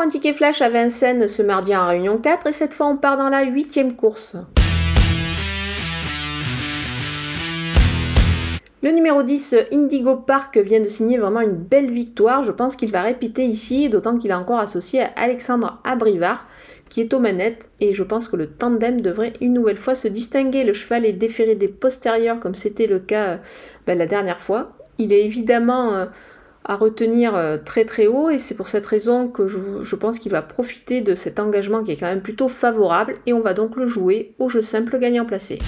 Un ticket flash à Vincennes ce mardi en réunion 4 et cette fois on part dans la huitième course. Le numéro 10, Indigo Park, vient de signer vraiment une belle victoire. Je pense qu'il va répéter ici, d'autant qu'il est encore associé à Alexandre Abrivard, qui est aux manettes, et je pense que le tandem devrait une nouvelle fois se distinguer. Le cheval est déféré des postérieurs, comme c'était le cas euh, ben, la dernière fois. Il est évidemment euh, à retenir euh, très très haut, et c'est pour cette raison que je, je pense qu'il va profiter de cet engagement qui est quand même plutôt favorable, et on va donc le jouer au jeu simple gagnant placé.